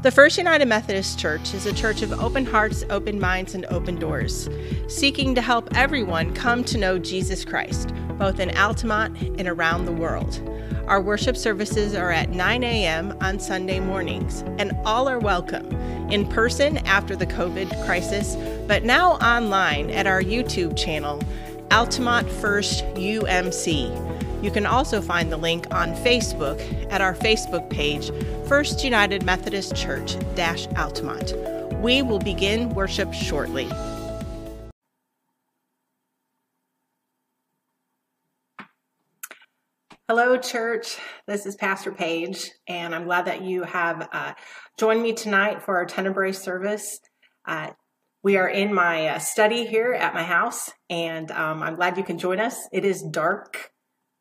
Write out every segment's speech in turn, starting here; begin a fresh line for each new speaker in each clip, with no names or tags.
The First United Methodist Church is a church of open hearts, open minds, and open doors, seeking to help everyone come to know Jesus Christ, both in Altamont and around the world. Our worship services are at 9 a.m. on Sunday mornings, and all are welcome in person after the COVID crisis, but now online at our YouTube channel, Altamont First UMC. You can also find the link on Facebook at our Facebook page, First United Methodist Church Altamont. We will begin worship shortly. Hello, church. This is Pastor Paige, and I'm glad that you have uh, joined me tonight for our Tenebrae service. Uh, we are in my uh, study here at my house, and um, I'm glad you can join us. It is dark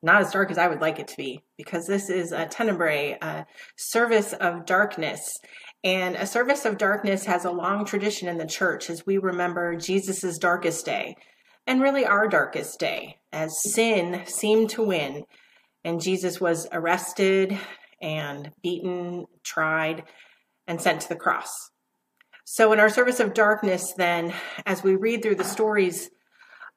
not as dark as I would like it to be, because this is a tenebrae, a service of darkness. And a service of darkness has a long tradition in the church as we remember Jesus' darkest day, and really our darkest day, as sin seemed to win, and Jesus was arrested and beaten, tried, and sent to the cross. So, in our service of darkness, then, as we read through the stories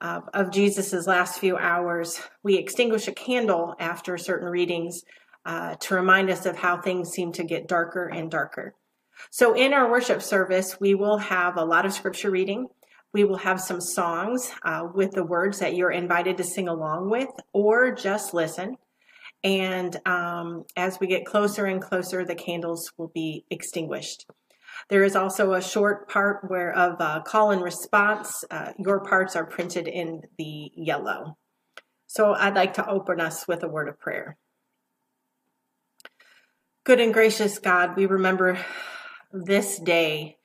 uh, of Jesus's last few hours, we extinguish a candle after certain readings uh, to remind us of how things seem to get darker and darker. So, in our worship service, we will have a lot of scripture reading. We will have some songs uh, with the words that you're invited to sing along with or just listen. And um, as we get closer and closer, the candles will be extinguished. There is also a short part where of uh, call and response. Uh, your parts are printed in the yellow. So I'd like to open us with a word of prayer. Good and gracious God, we remember this day,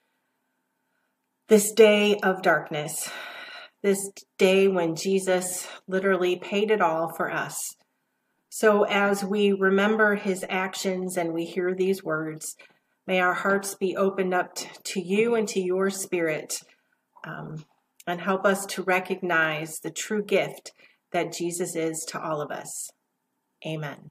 this day of darkness, this day when Jesus literally paid it all for us. So as we remember his actions and we hear these words, May our hearts be opened up to you and to your spirit um, and help us to recognize the true gift that Jesus is to all of us. Amen.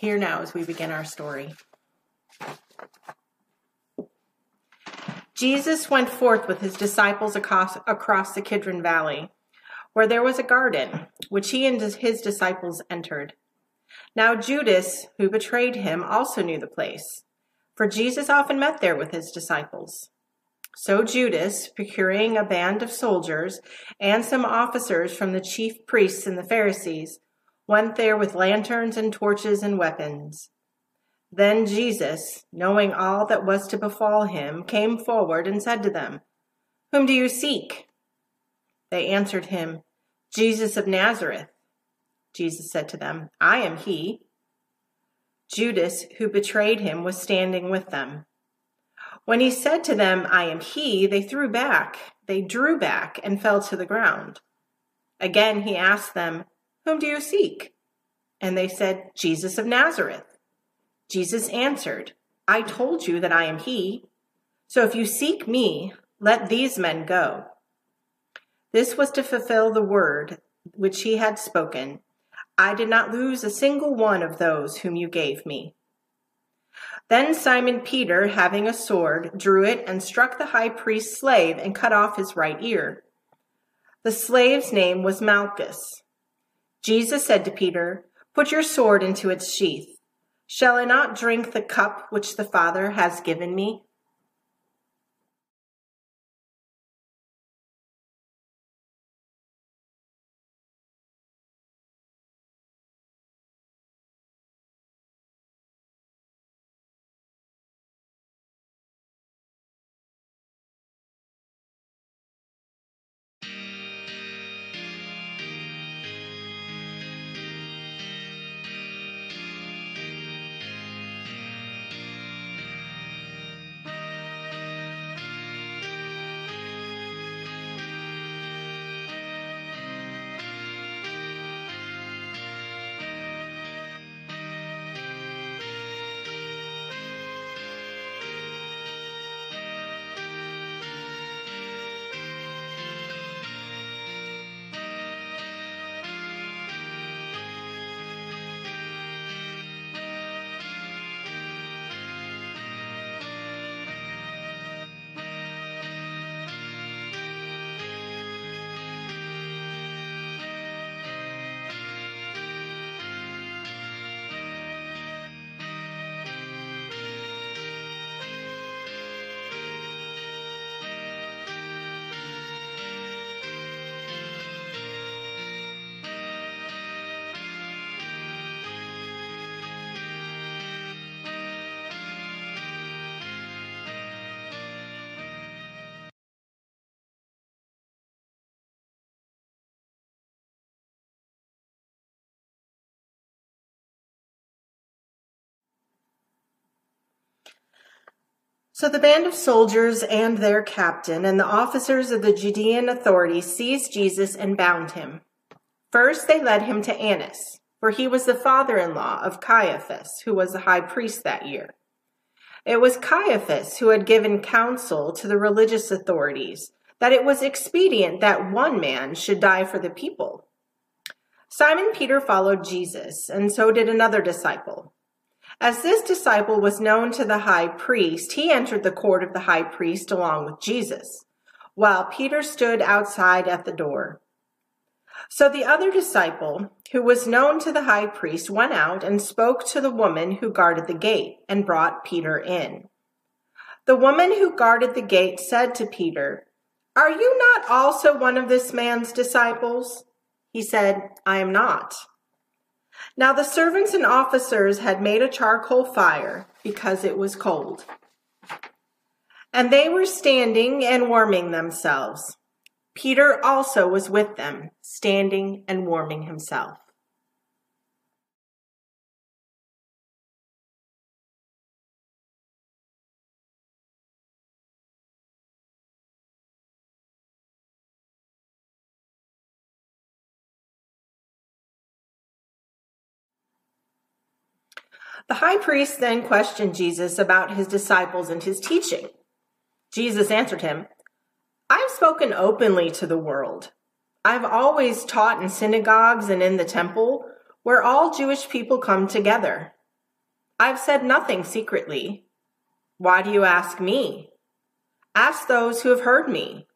Here now as we begin our story. Jesus went forth with his disciples across, across the Kidron Valley, where there was a garden, which he and his disciples entered. Now Judas, who betrayed him, also knew the place, for Jesus often met there with his disciples. So Judas, procuring a band of soldiers and some officers from the chief priests and the Pharisees, went there with lanterns and torches and weapons. Then Jesus, knowing all that was to befall him, came forward and said to them, Whom do you seek? They answered him, Jesus of Nazareth. Jesus said to them, I am he. Judas, who betrayed him, was standing with them. When he said to them, I am he, they threw back, they drew back, and fell to the ground. Again he asked them, whom do you seek? And they said, Jesus of Nazareth. Jesus answered, I told you that I am he. So if you seek me, let these men go. This was to fulfill the word which he had spoken. I did not lose a single one of those whom you gave me. Then Simon Peter, having a sword, drew it and struck the high priest's slave and cut off his right ear. The slave's name was Malchus. Jesus said to Peter, Put your sword into its sheath. Shall I not drink the cup which the Father has given me? So the band of soldiers and their captain and the officers of the Judean authorities seized Jesus and bound him. First, they led him to Annas, for he was the father in law of Caiaphas, who was the high priest that year. It was Caiaphas who had given counsel to the religious authorities that it was expedient that one man should die for the people. Simon Peter followed Jesus, and so did another disciple. As this disciple was known to the high priest, he entered the court of the high priest along with Jesus, while Peter stood outside at the door. So the other disciple, who was known to the high priest, went out and spoke to the woman who guarded the gate and brought Peter in. The woman who guarded the gate said to Peter, Are you not also one of this man's disciples? He said, I am not. Now the servants and officers had made a charcoal fire because it was cold. And they were standing and warming themselves. Peter also was with them, standing and warming himself. The high priest then questioned Jesus about his disciples and his teaching. Jesus answered him, I've spoken openly to the world. I've always taught in synagogues and in the temple where all Jewish people come together. I've said nothing secretly. Why do you ask me? Ask those who have heard me.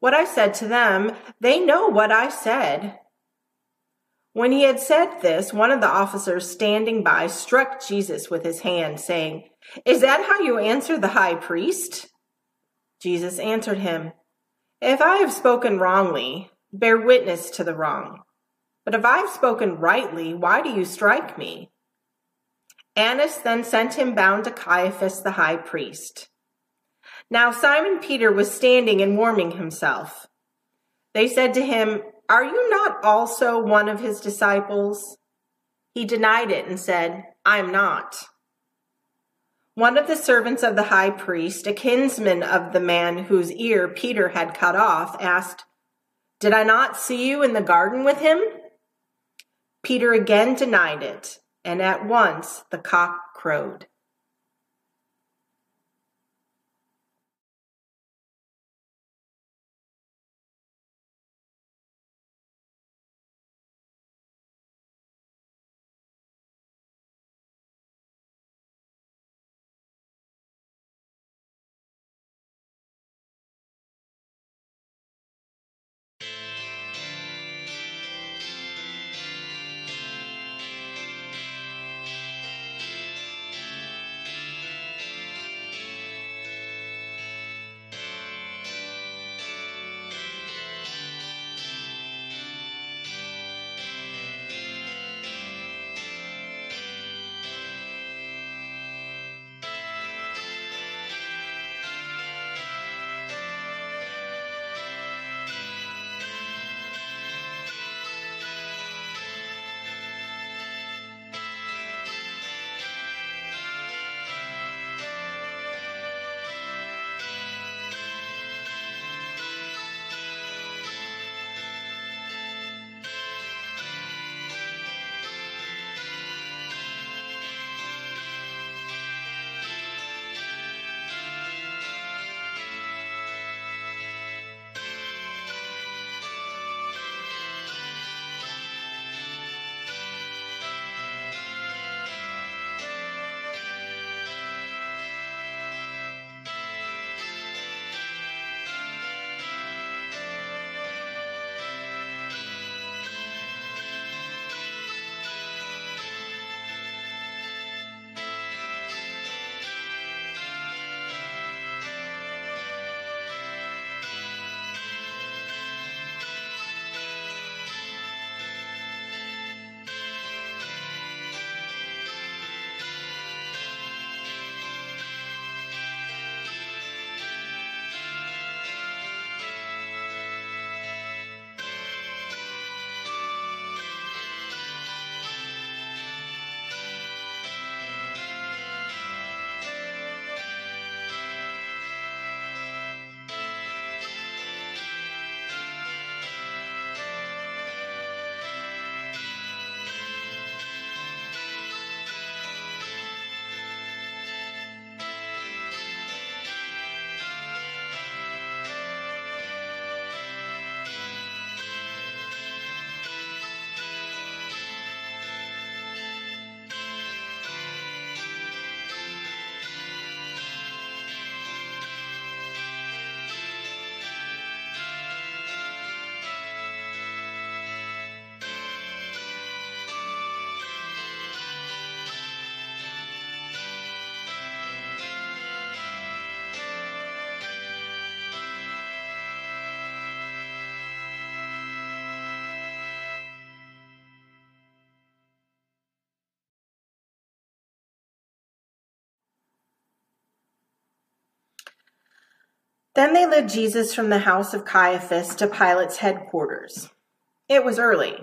What I said to them, they know what I said. When he had said this, one of the officers standing by struck Jesus with his hand, saying, Is that how you answer the high priest? Jesus answered him, If I have spoken wrongly, bear witness to the wrong. But if I have spoken rightly, why do you strike me? Annas then sent him bound to Caiaphas the high priest. Now Simon Peter was standing and warming himself. They said to him, are you not also one of his disciples? He denied it and said, I am not. One of the servants of the high priest, a kinsman of the man whose ear Peter had cut off, asked, Did I not see you in the garden with him? Peter again denied it, and at once the cock crowed. Then they led Jesus from the house of Caiaphas to Pilate's headquarters. It was early.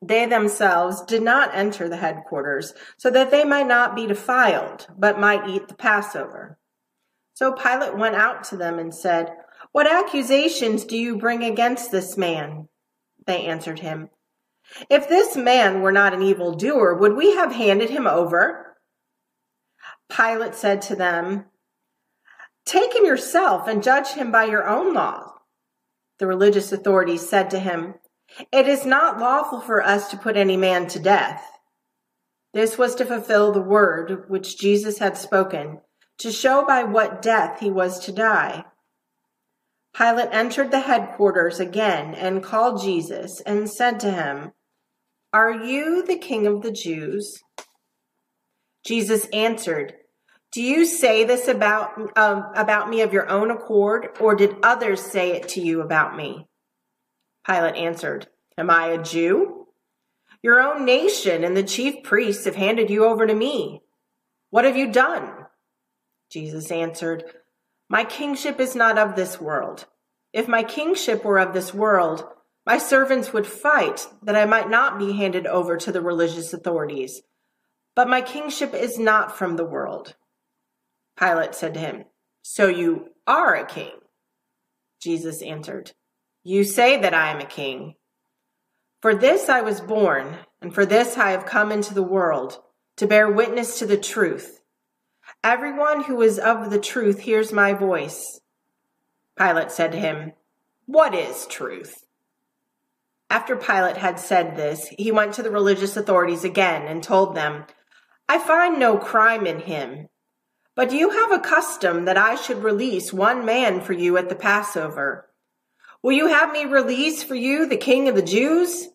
They themselves did not enter the headquarters, so that they might not be defiled, but might eat the Passover. So Pilate went out to them and said, What accusations do you bring against this man? They answered him, If this man were not an evildoer, would we have handed him over? Pilate said to them, Take him yourself and judge him by your own law. The religious authorities said to him, It is not lawful for us to put any man to death. This was to fulfill the word which Jesus had spoken, to show by what death he was to die. Pilate entered the headquarters again and called Jesus and said to him, Are you the king of the Jews? Jesus answered, do you say this about, um, about me of your own accord, or did others say it to you about me? Pilate answered, Am I a Jew? Your own nation and the chief priests have handed you over to me. What have you done? Jesus answered, My kingship is not of this world. If my kingship were of this world, my servants would fight that I might not be handed over to the religious authorities. But my kingship is not from the world. Pilate said to him, So you are a king? Jesus answered, You say that I am a king. For this I was born, and for this I have come into the world, to bear witness to the truth. Everyone who is of the truth hears my voice. Pilate said to him, What is truth? After Pilate had said this, he went to the religious authorities again and told them, I find no crime in him. But you have a custom that I should release one man for you at the Passover. Will you have me release for you the king of the Jews?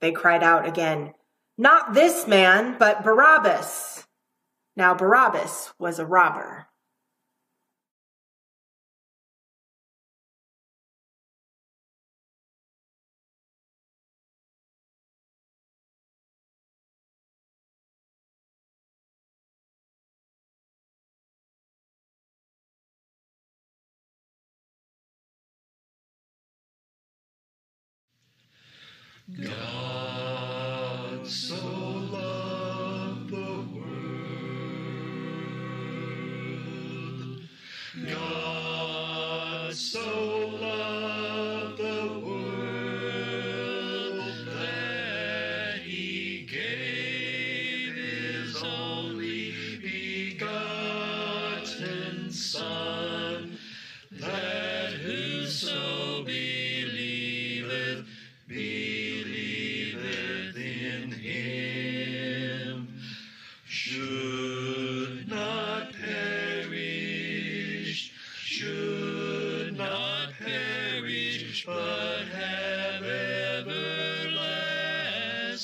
They cried out again, Not this man, but Barabbas. Now Barabbas was a robber.
God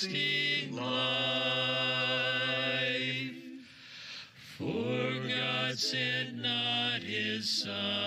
everlasting life. For God sent not his Son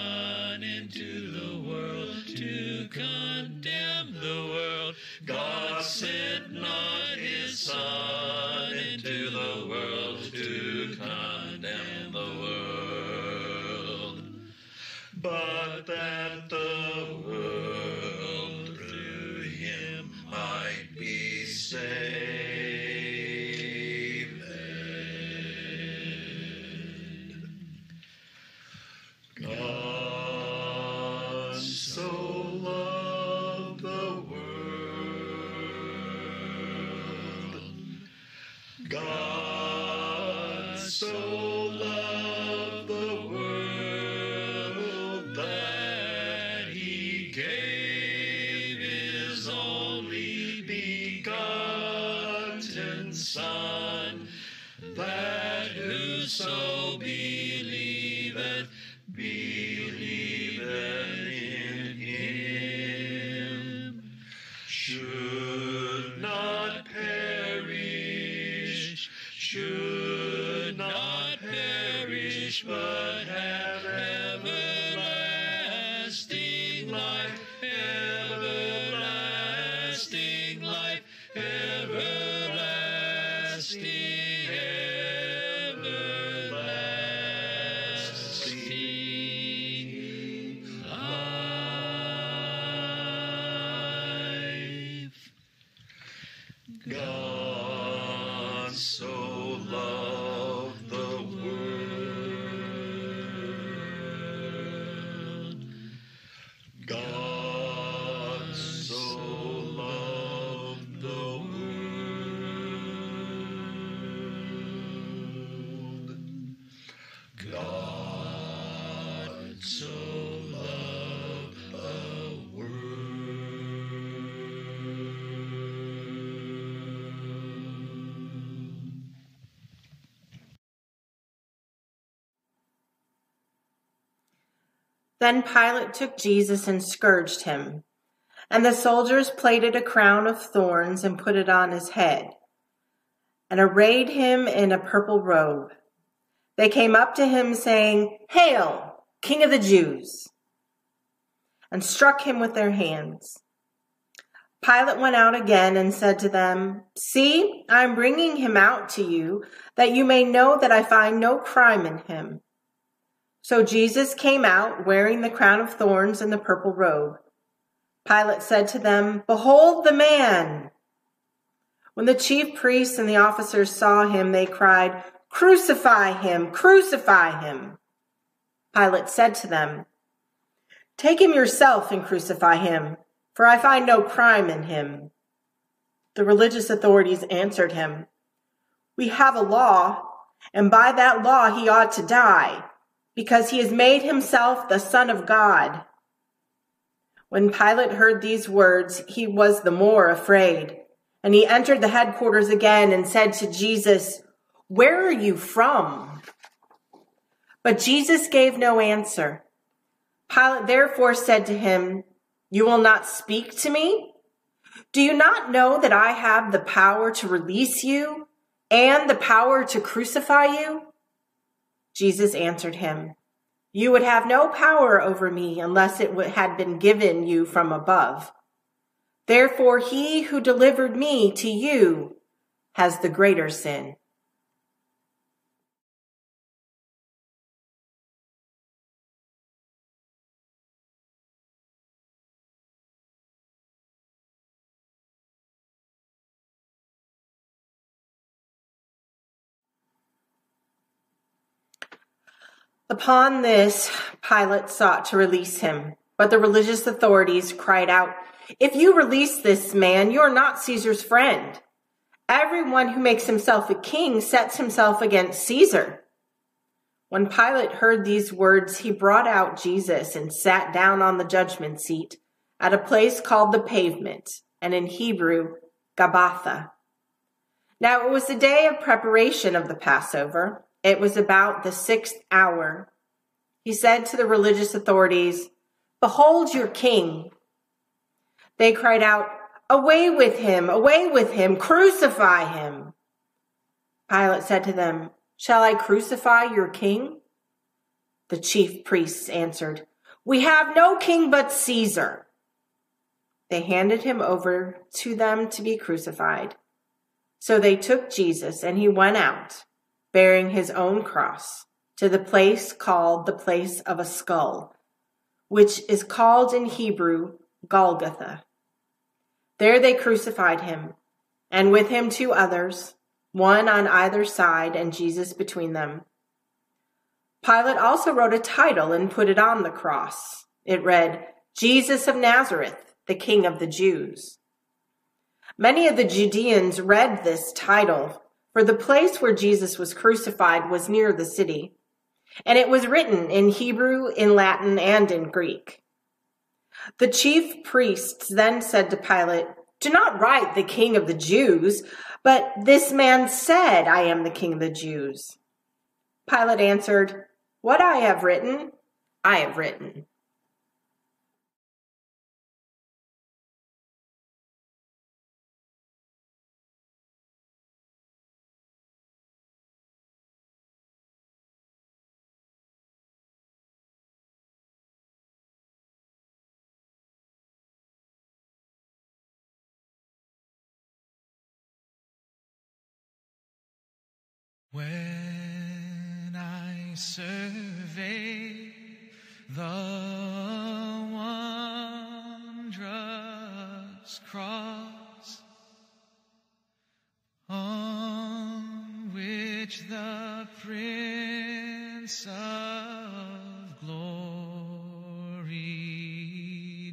Then Pilate took Jesus and scourged him. And the soldiers plaited a crown of thorns and put it on his head, and arrayed him in a purple robe. They came up to him, saying, Hail, King of the Jews! and struck him with their hands. Pilate went out again and said to them, See, I am bringing him out to you, that you may know that I find no crime in him. So Jesus came out wearing the crown of thorns and the purple robe. Pilate said to them, Behold the man! When the chief priests and the officers saw him, they cried, Crucify him! Crucify him! Pilate said to them, Take him yourself and crucify him for I find no crime in him. The religious authorities answered him, We have a law, and by that law he ought to die, because he has made himself the Son of God. When Pilate heard these words, he was the more afraid, and he entered the headquarters again and said to Jesus, Where are you from? But Jesus gave no answer. Pilate therefore said to him, you will not speak to me? Do you not know that I have the power to release you and the power to crucify you? Jesus answered him, You would have no power over me unless it had been given you from above. Therefore, he who delivered me to you has the greater sin. Upon this, Pilate sought to release him, but the religious authorities cried out, If you release this man, you are not Caesar's friend. Everyone who makes himself a king sets himself against Caesar. When Pilate heard these words, he brought out Jesus and sat down on the judgment seat at a place called the pavement, and in Hebrew, Gabbatha. Now it was the day of preparation of the Passover. It was about the sixth hour. He said to the religious authorities, Behold your king. They cried out, Away with him, away with him, crucify him. Pilate said to them, Shall I crucify your king? The chief priests answered, We have no king but Caesar. They handed him over to them to be crucified. So they took Jesus, and he went out bearing his own cross, to the place called the place of a skull, which is called in Hebrew Golgotha. There they crucified him, and with him two others, one on either side, and Jesus between them. Pilate also wrote a title and put it on the cross. It read, Jesus of Nazareth, the King of the Jews. Many of the Judeans read this title for the place where Jesus was crucified was near the city, and it was written in Hebrew, in Latin, and in Greek. The chief priests then said to Pilate, Do not write the king of the Jews, but this man said, I am the king of the Jews. Pilate answered, What I have written, I have written.
When I survey the wondrous cross on which the Prince of Glory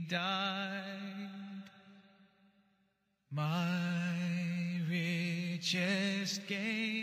died, my richest gain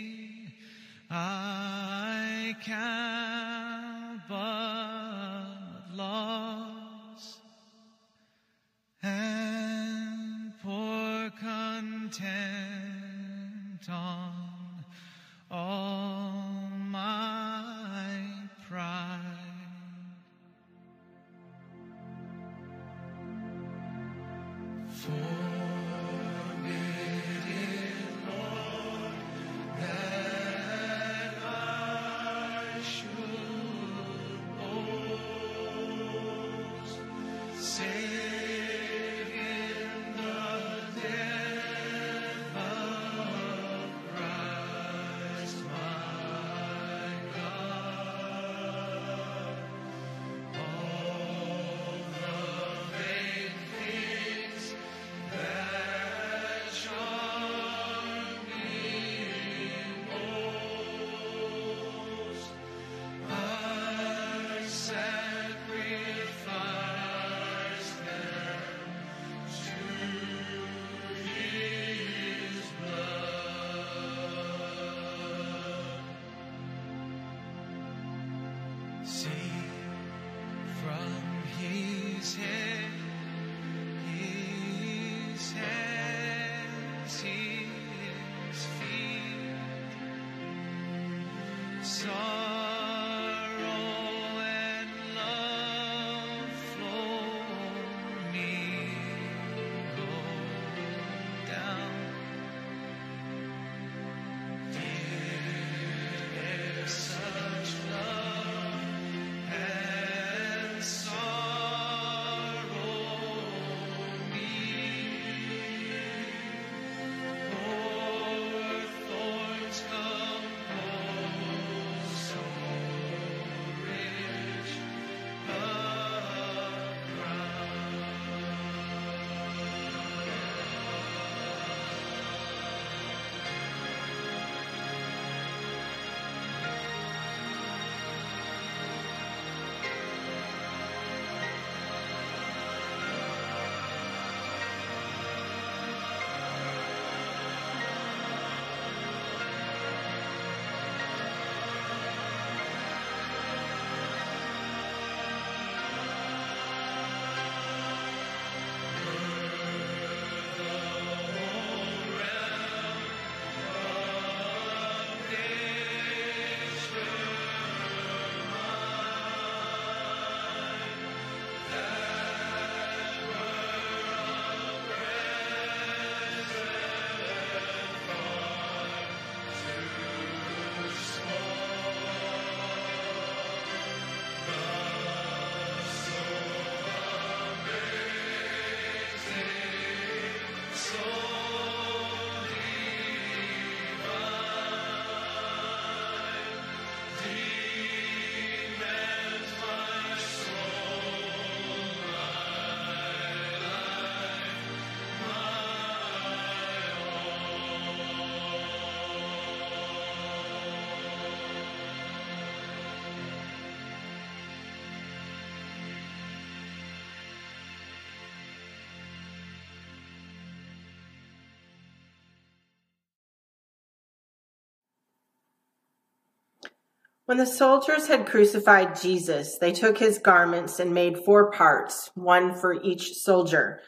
When the soldiers had crucified Jesus, they took his garments and made four parts, one for each soldier,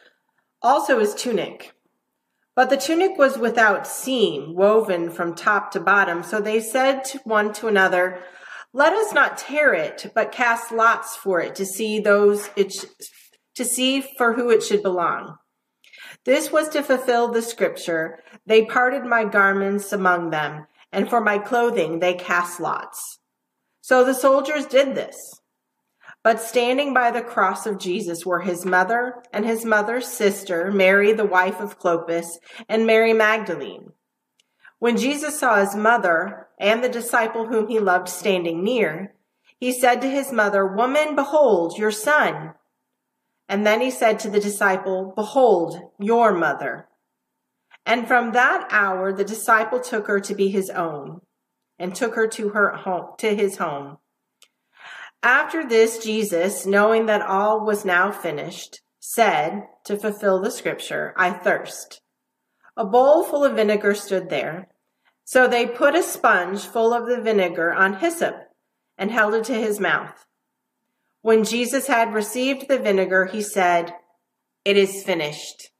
also his tunic. But the tunic was without seam, woven from top to bottom. So they said to one to another, Let us not tear it, but cast lots for it to see those it sh- to see for who it should belong. This was to fulfill the scripture. They parted my garments among them, and for my clothing they cast lots. So the soldiers did this. But standing by the cross of Jesus were his mother and his mother's sister, Mary, the wife of Clopas, and Mary Magdalene. When Jesus saw his mother and the disciple whom he loved standing near, he said to his mother, Woman, behold your son. And then he said to the disciple, Behold your mother. And from that hour the disciple took her to be his own and took her to her home to his home. After this Jesus, knowing that all was now finished, said to fulfill the scripture, I thirst. A bowl full of vinegar stood there. So they put a sponge full of the vinegar on hyssop and held it to his mouth. When Jesus had received the vinegar, he said, It is finished.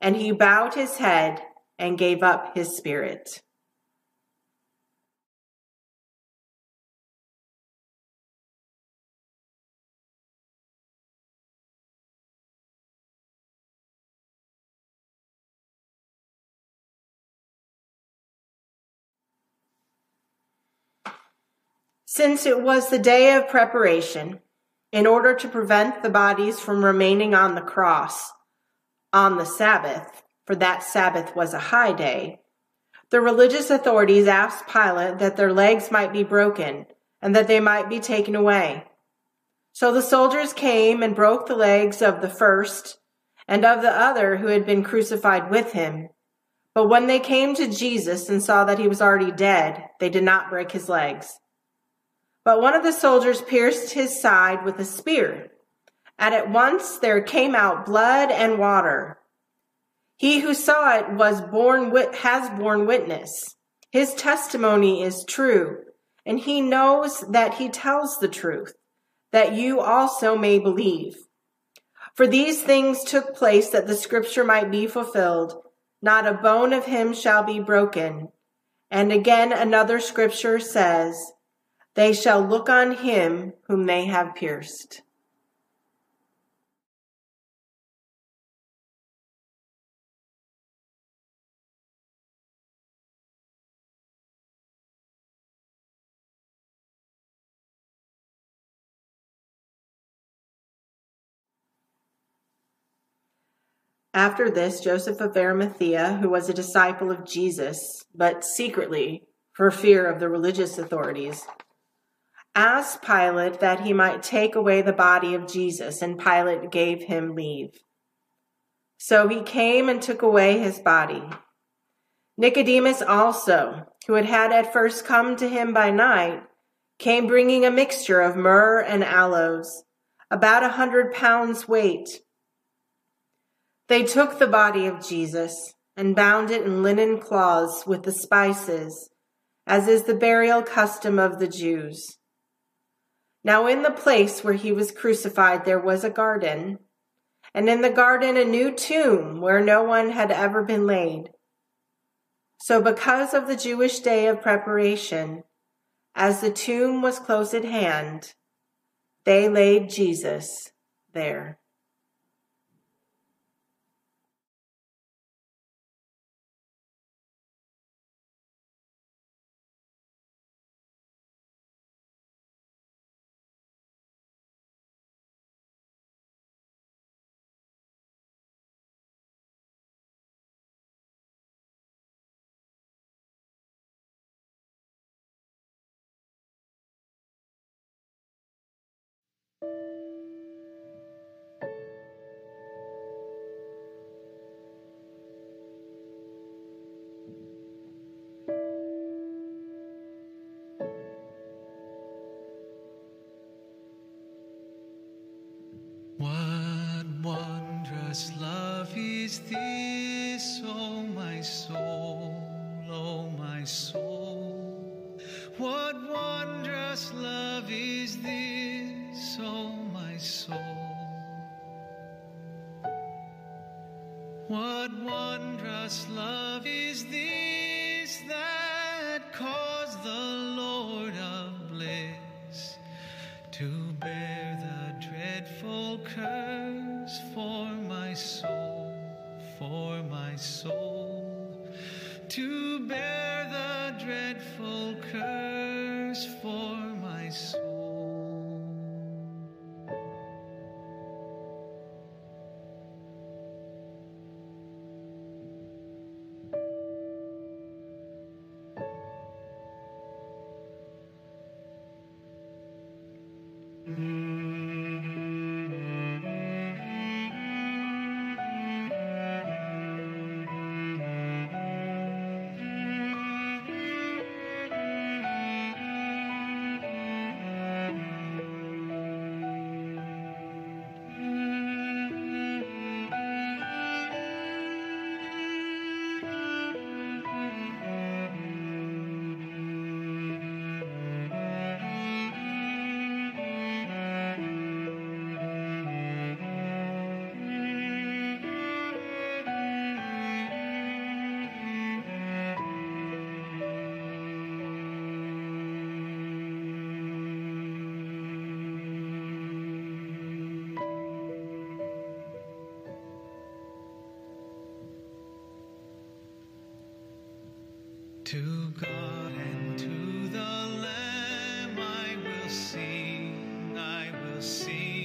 And he bowed his head and gave up his spirit. Since it was the day of preparation, in order to prevent the bodies from remaining on the cross on the Sabbath, for that Sabbath was a high day, the religious authorities asked Pilate that their legs might be broken and that they might be taken away. So the soldiers came and broke the legs of the first and of the other who had been crucified with him. But when they came to Jesus and saw that he was already dead, they did not break his legs. But one of the soldiers pierced his side with a spear, and at once there came out blood and water. He who saw it was born has borne witness. His testimony is true, and he knows that he tells the truth, that you also may believe. For these things took place that the scripture might be fulfilled. Not a bone of him shall be broken. And again, another scripture says, They shall look on him whom they have pierced. After this, Joseph of Arimathea, who was a disciple of Jesus, but secretly for fear of the religious authorities, asked Pilate that he might take away the body of Jesus, and Pilate gave him leave. So he came and took away his body. Nicodemus also, who had had at first come to him by night, came bringing a mixture of myrrh and aloes, about a hundred pounds weight. They took the body of Jesus and bound it in linen cloths with the spices, as is the burial custom of the Jews. Now, in the place where he was crucified, there was a garden, and in the garden a new tomb where no one had ever been laid. So, because of the Jewish day of preparation, as the tomb was close at hand, they laid Jesus there.
What wondrous love is this that caused the Lord of bliss to bear the dreadful curse for my soul, for my soul, to To God and to the Lamb I will sing, I will sing.